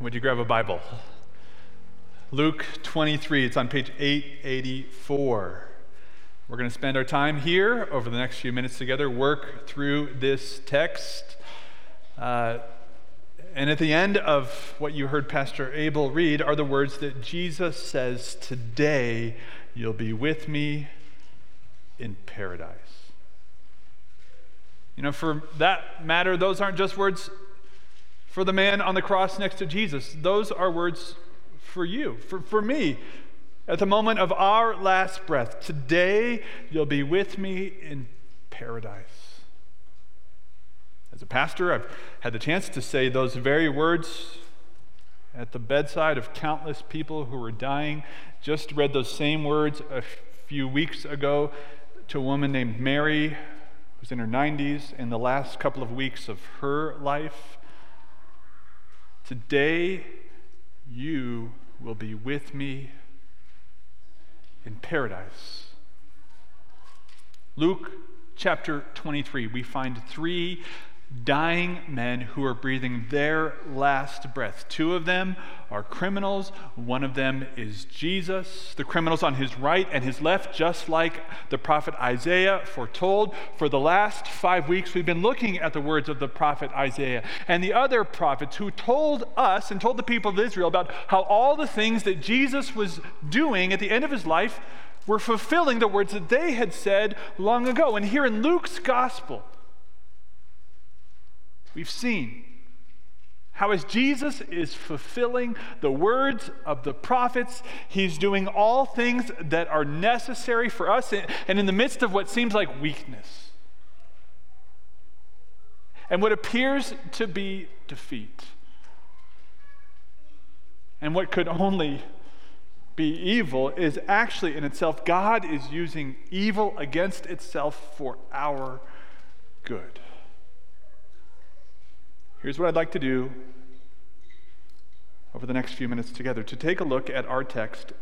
Would you grab a Bible? Luke 23, it's on page 884. We're going to spend our time here over the next few minutes together, work through this text. Uh, and at the end of what you heard Pastor Abel read are the words that Jesus says, Today you'll be with me in paradise. You know, for that matter, those aren't just words for the man on the cross next to Jesus. Those are words for you, for, for me. At the moment of our last breath, today you'll be with me in paradise. As a pastor, I've had the chance to say those very words at the bedside of countless people who were dying. Just read those same words a few weeks ago to a woman named Mary, who's in her 90s, in the last couple of weeks of her life. Today, you will be with me in paradise. Luke chapter 23, we find three dying men who are breathing their last breath. Two of them are criminals, one of them is Jesus. The criminals on his right and his left, just like the prophet Isaiah foretold. For the last five weeks, we've been looking at the words of the prophet Isaiah and the other prophets who told us and told the people of Israel about how all the things that Jesus was doing at the end of his life were fulfilling the words that they had said long ago. And here in Luke's gospel, We've seen how, as Jesus is fulfilling the words of the prophets, he's doing all things that are necessary for us and in the midst of what seems like weakness and what appears to be defeat and what could only be evil is actually in itself, God is using evil against itself for our good. Here's what I'd like to do over the next few minutes together to take a look at our text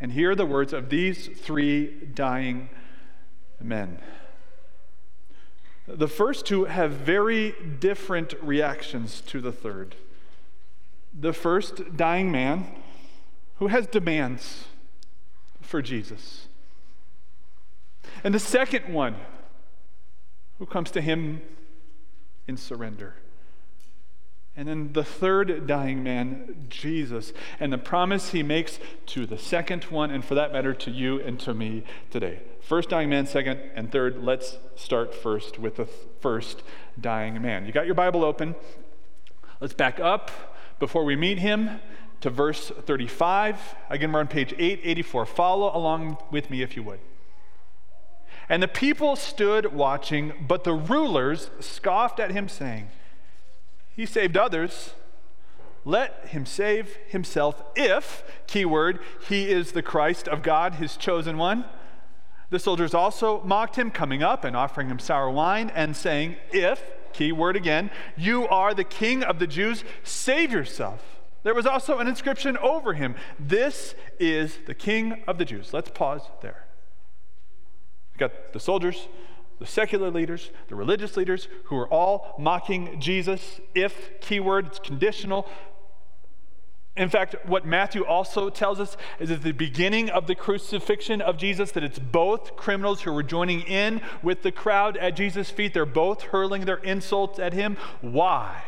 and hear the words of these three dying men. The first two have very different reactions to the third. The first dying man who has demands for Jesus. And the second one who comes to him in surrender. And then the third dying man, Jesus, and the promise he makes to the second one, and for that matter, to you and to me today. First dying man, second, and third. Let's start first with the first dying man. You got your Bible open. Let's back up before we meet him to verse 35. Again, we're on page 884. Follow along with me if you would. And the people stood watching, but the rulers scoffed at him, saying, he saved others. Let him save himself if, keyword, he is the Christ of God, his chosen one. The soldiers also mocked him, coming up and offering him sour wine, and saying, If, keyword again, you are the king of the Jews, save yourself. There was also an inscription over him This is the king of the Jews. Let's pause there. You got the soldiers the secular leaders, the religious leaders, who are all mocking Jesus. If, keyword, it's conditional. In fact, what Matthew also tells us is at the beginning of the crucifixion of Jesus that it's both criminals who were joining in with the crowd at Jesus' feet. They're both hurling their insults at him. Why?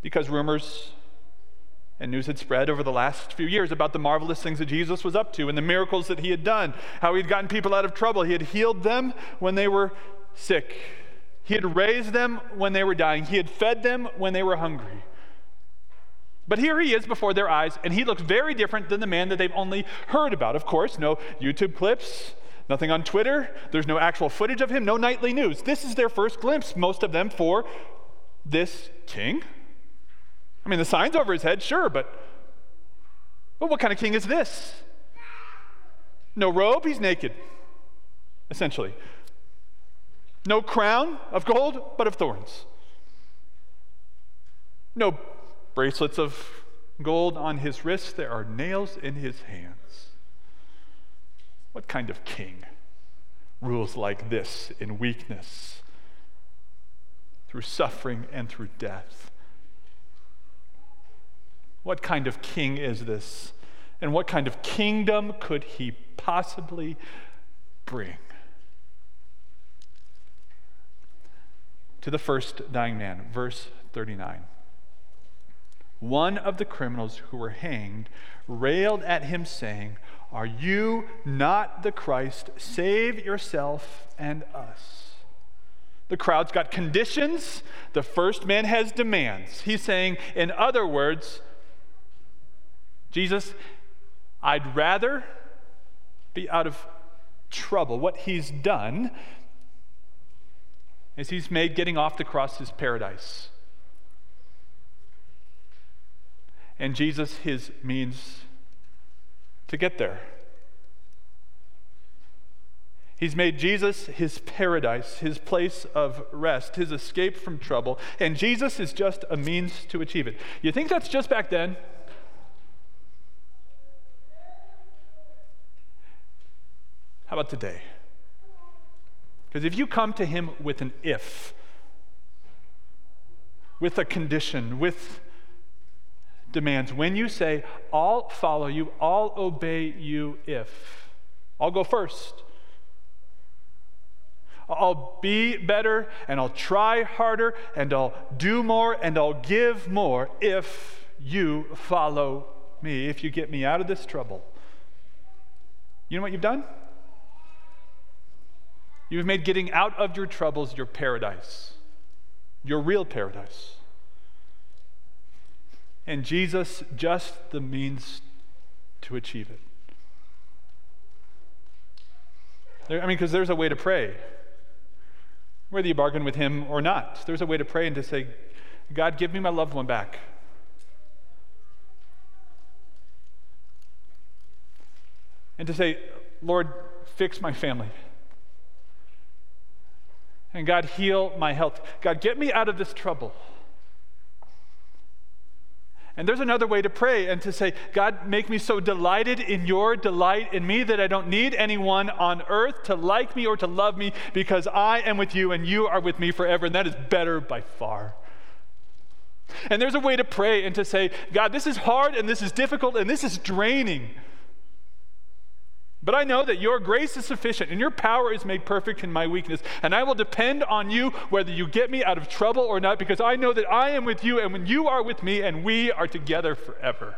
Because rumors and news had spread over the last few years about the marvelous things that Jesus was up to and the miracles that he had done, how he had gotten people out of trouble. He had healed them when they were sick, he had raised them when they were dying, he had fed them when they were hungry. But here he is before their eyes, and he looks very different than the man that they've only heard about. Of course, no YouTube clips, nothing on Twitter, there's no actual footage of him, no nightly news. This is their first glimpse, most of them, for this king. I mean, the sign's over his head, sure, but, but what kind of king is this? No robe, he's naked, essentially. No crown of gold, but of thorns. No bracelets of gold on his wrists, there are nails in his hands. What kind of king rules like this in weakness, through suffering and through death? What kind of king is this? And what kind of kingdom could he possibly bring? To the first dying man, verse 39. One of the criminals who were hanged railed at him, saying, Are you not the Christ? Save yourself and us. The crowd's got conditions. The first man has demands. He's saying, in other words, Jesus, I'd rather be out of trouble. What he's done is he's made getting off the cross his paradise. And Jesus, his means to get there. He's made Jesus his paradise, his place of rest, his escape from trouble, and Jesus is just a means to achieve it. You think that's just back then? About today? Because if you come to him with an if, with a condition, with demands, when you say, I'll follow you, I'll obey you if, I'll go first. I'll be better and I'll try harder and I'll do more and I'll give more if you follow me, if you get me out of this trouble. You know what you've done? You've made getting out of your troubles your paradise, your real paradise. And Jesus, just the means to achieve it. I mean, because there's a way to pray whether you bargain with him or not. There's a way to pray and to say, God, give me my loved one back. And to say, Lord, fix my family. And God, heal my health. God, get me out of this trouble. And there's another way to pray and to say, God, make me so delighted in your delight in me that I don't need anyone on earth to like me or to love me because I am with you and you are with me forever. And that is better by far. And there's a way to pray and to say, God, this is hard and this is difficult and this is draining. But I know that your grace is sufficient and your power is made perfect in my weakness. And I will depend on you whether you get me out of trouble or not, because I know that I am with you and when you are with me, and we are together forever.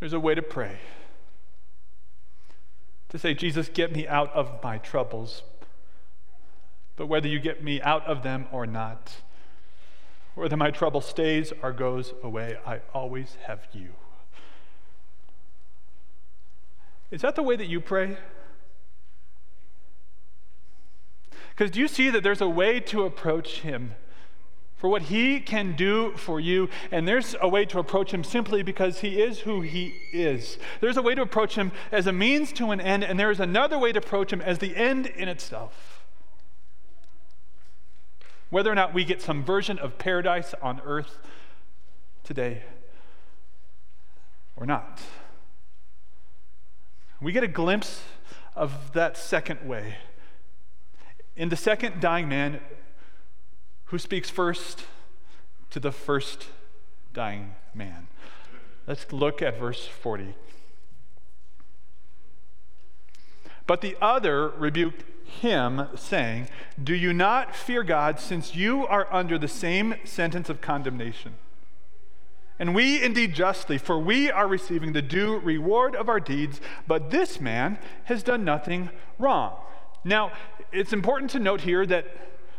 There's a way to pray to say, Jesus, get me out of my troubles. But whether you get me out of them or not, whether my trouble stays or goes away, I always have you. Is that the way that you pray? Because do you see that there's a way to approach Him for what He can do for you, and there's a way to approach Him simply because He is who He is. There's a way to approach Him as a means to an end, and there is another way to approach Him as the end in itself whether or not we get some version of paradise on earth today or not. We get a glimpse of that second way. In the second dying man who speaks first to the first dying man. Let's look at verse 40. But the other rebuked him, saying, Do you not fear God, since you are under the same sentence of condemnation? And we indeed justly, for we are receiving the due reward of our deeds, but this man has done nothing wrong. Now, it's important to note here that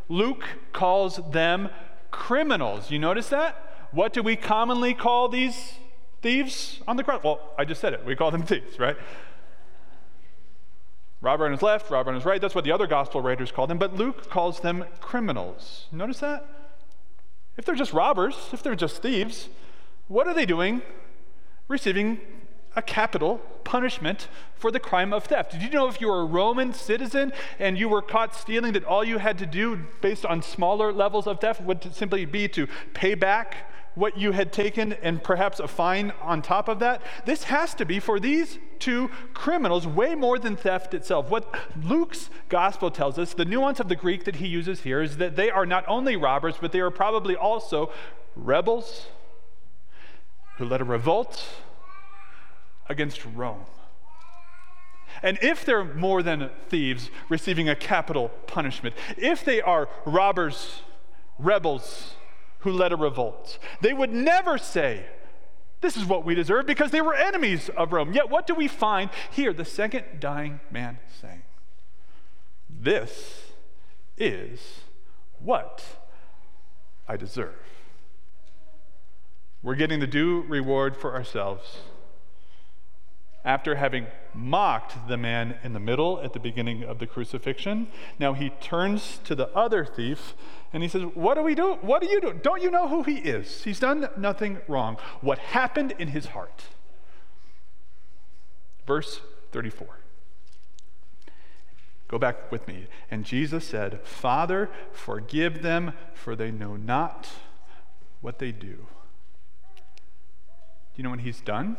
Luke calls them criminals. You notice that? What do we commonly call these thieves on the cross? Well, I just said it. We call them thieves, right? Robber on his left, robber on his right. That's what the other gospel writers call them, but Luke calls them criminals. Notice that? If they're just robbers, if they're just thieves, what are they doing? Receiving a capital punishment for the crime of theft. Did you know if you were a Roman citizen and you were caught stealing, that all you had to do, based on smaller levels of theft, would simply be to pay back what you had taken and perhaps a fine on top of that. This has to be for these two criminals way more than theft itself. What Luke's gospel tells us, the nuance of the Greek that he uses here, is that they are not only robbers, but they are probably also rebels who led a revolt against Rome. And if they're more than thieves receiving a capital punishment, if they are robbers, rebels, who led a revolt. They would never say, This is what we deserve, because they were enemies of Rome. Yet, what do we find here? The second dying man saying, This is what I deserve. We're getting the due reward for ourselves after having mocked the man in the middle at the beginning of the crucifixion, now he turns to the other thief and he says, What do we do? What do you do? Don't you know who he is? He's done nothing wrong. What happened in his heart? Verse 34. Go back with me. And Jesus said, Father, forgive them, for they know not what they do. Do you know what he's done?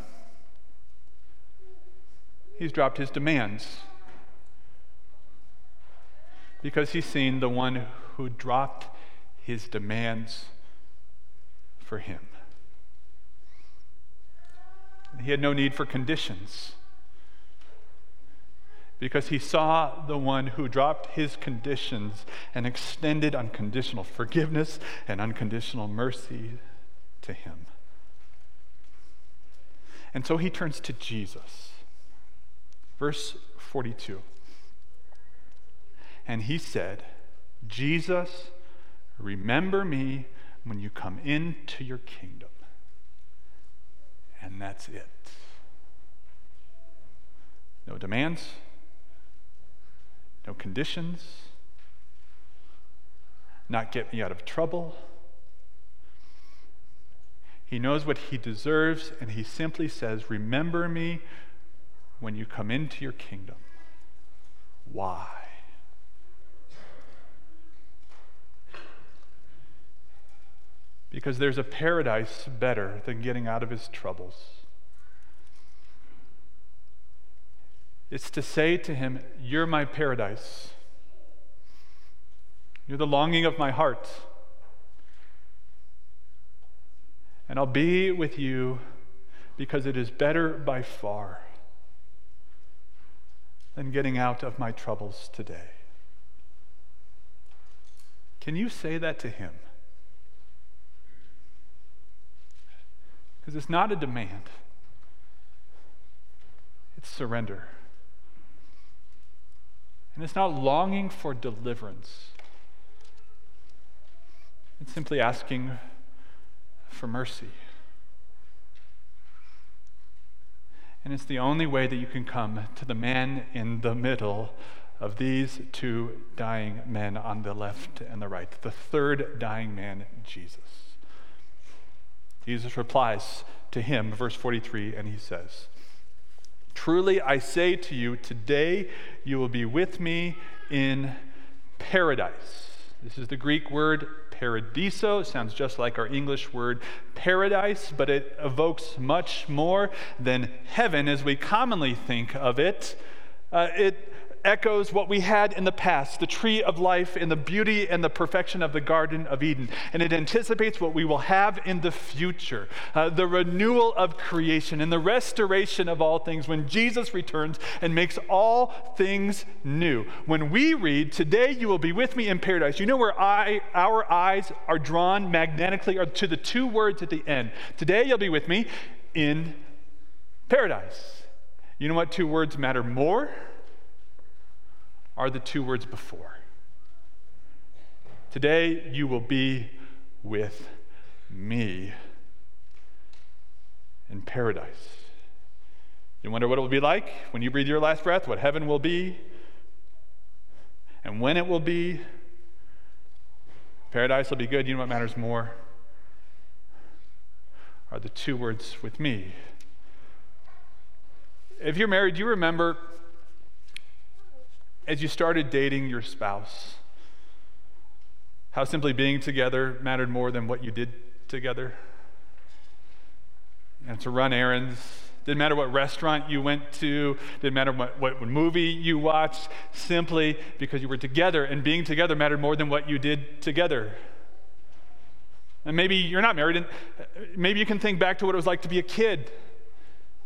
he's dropped his demands because he's seen the one who dropped his demands for him. He had no need for conditions because he saw the one who dropped his conditions and extended unconditional forgiveness and unconditional mercy to him. And so he turns to Jesus. Verse 42. And he said, Jesus, remember me when you come into your kingdom. And that's it. No demands, no conditions, not get me out of trouble. He knows what he deserves, and he simply says, Remember me when you come into your kingdom. Why? Because there's a paradise better than getting out of his troubles. It's to say to him, You're my paradise. You're the longing of my heart. And I'll be with you because it is better by far than getting out of my troubles today. Can you say that to him? Because it's not a demand, it's surrender. And it's not longing for deliverance, it's simply asking for mercy. And it's the only way that you can come to the man in the middle of these two dying men on the left and the right, the third dying man, Jesus. Jesus replies to him, verse 43, and he says, Truly I say to you, today you will be with me in paradise. This is the Greek word paradeisos. It sounds just like our English word paradise, but it evokes much more than heaven as we commonly think of it. Uh, it echoes what we had in the past the tree of life and the beauty and the perfection of the Garden of Eden. And it anticipates what we will have in the future uh, the renewal of creation and the restoration of all things when Jesus returns and makes all things new. When we read, Today you will be with me in paradise, you know where I, our eyes are drawn magnetically to the two words at the end. Today you'll be with me in paradise. You know what two words matter more? Are the two words before. Today you will be with me in paradise. You wonder what it will be like when you breathe your last breath, what heaven will be, and when it will be. Paradise will be good. You know what matters more? Are the two words with me. If you're married, you remember as you started dating your spouse, how simply being together mattered more than what you did together? and to run errands. Didn't matter what restaurant you went to, didn't matter what, what movie you watched, simply because you were together, and being together mattered more than what you did together. And maybe you're not married, and uh, maybe you can think back to what it was like to be a kid.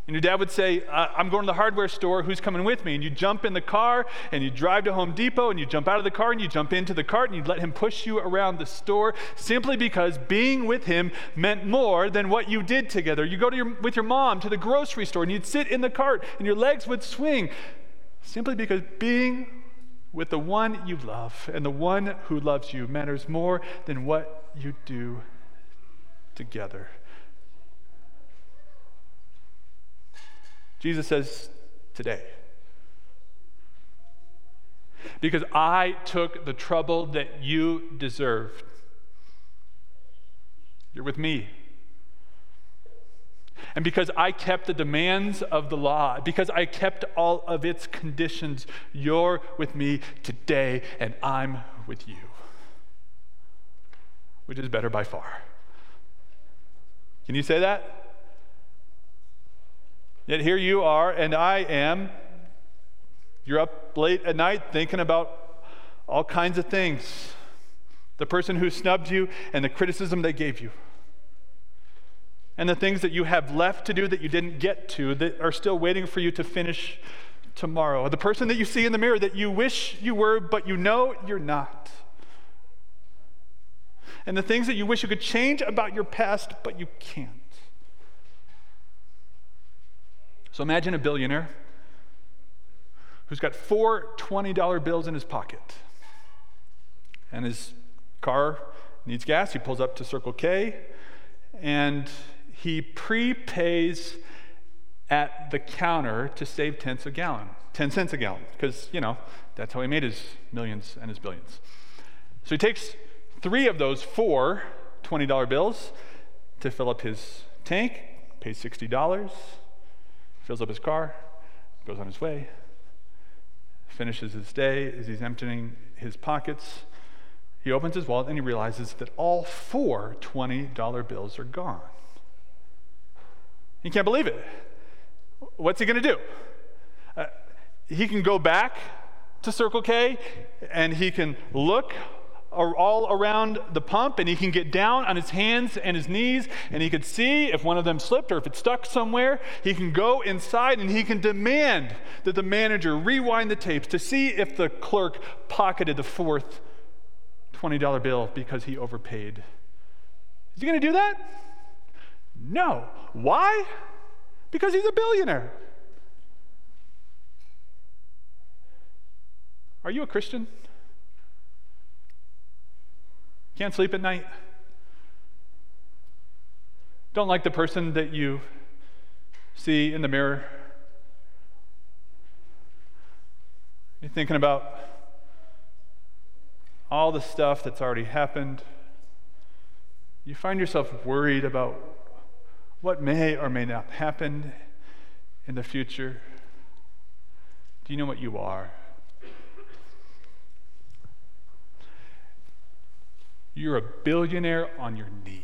And your dad would say, I'm going to the hardware store, who's coming with me? And you jump in the car and you drive to Home Depot and you jump out of the car and you jump into the cart and you let him push you around the store simply because being with him meant more than what you did together. You go to your, with your mom to the grocery store and you'd sit in the cart and your legs would swing simply because being with the one you love and the one who loves you matters more than what you do together. Jesus says, today. Because I took the trouble that you deserved. You're with me. And because I kept the demands of the law, because I kept all of its conditions, you're with me today, and I'm with you. Which is better by far. Can you say that? Yet here you are, and I am. You're up late at night thinking about all kinds of things. The person who snubbed you and the criticism they gave you. And the things that you have left to do that you didn't get to that are still waiting for you to finish tomorrow. The person that you see in the mirror that you wish you were, but you know you're not. And the things that you wish you could change about your past, but you can't. So imagine a billionaire who's got four $20 bills in his pocket. And his car needs gas. He pulls up to Circle K and he prepays at the counter to save 10 cents a gallon. 10 cents a gallon, because, you know, that's how he made his millions and his billions. So he takes three of those four $20 bills to fill up his tank, pays $60 fills up his car, goes on his way, finishes his day as he's emptying his pockets. He opens his wallet and he realizes that all four $20 bills are gone. He can't believe it. What's he going to do? Uh, he can go back to Circle K and he can look all around the pump and he can get down on his hands and his knees and he could see if one of them slipped or if it stuck somewhere. He can go inside and he can demand that the manager rewind the tapes to see if the clerk pocketed the fourth $20 bill because he overpaid. Is he going to do that? No. Why? Because he's a billionaire. Are you a Christian? Can't sleep at night? Don't like the person that you see in the mirror? You're thinking about all the stuff that's already happened. You find yourself worried about what may or may not happen in the future. Do you know what you are? You're a billionaire on your knees.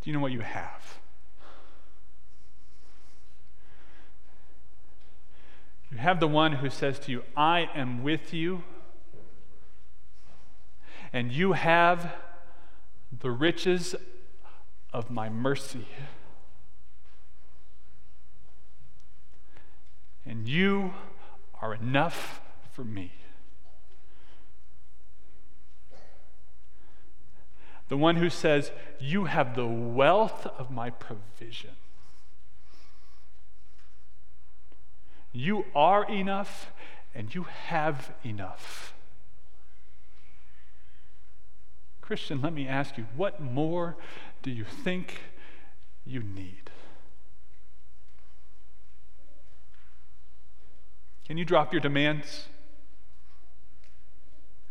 Do you know what you have? You have the one who says to you, I am with you, and you have the riches of my mercy. And you are enough for me. The one who says, You have the wealth of my provision. You are enough and you have enough. Christian, let me ask you, what more do you think you need? Can you drop your demands?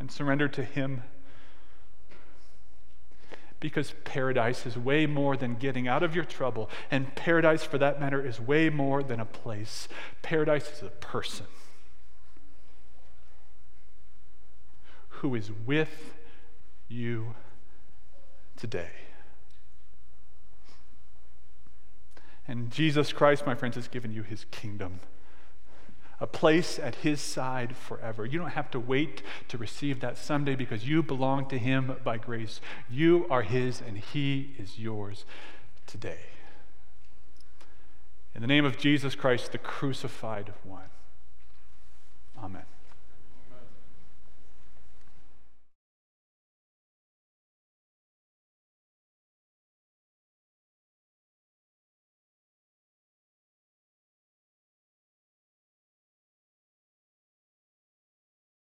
And surrender to Him. Because paradise is way more than getting out of your trouble. And paradise, for that matter, is way more than a place. Paradise is a person who is with you today. And Jesus Christ, my friends, has given you his kingdom, a place at his side forever. You don't have to wait to receive that someday because you belong to him by grace. You are his and he is yours today. In the name of Jesus Christ, the crucified one. Amen.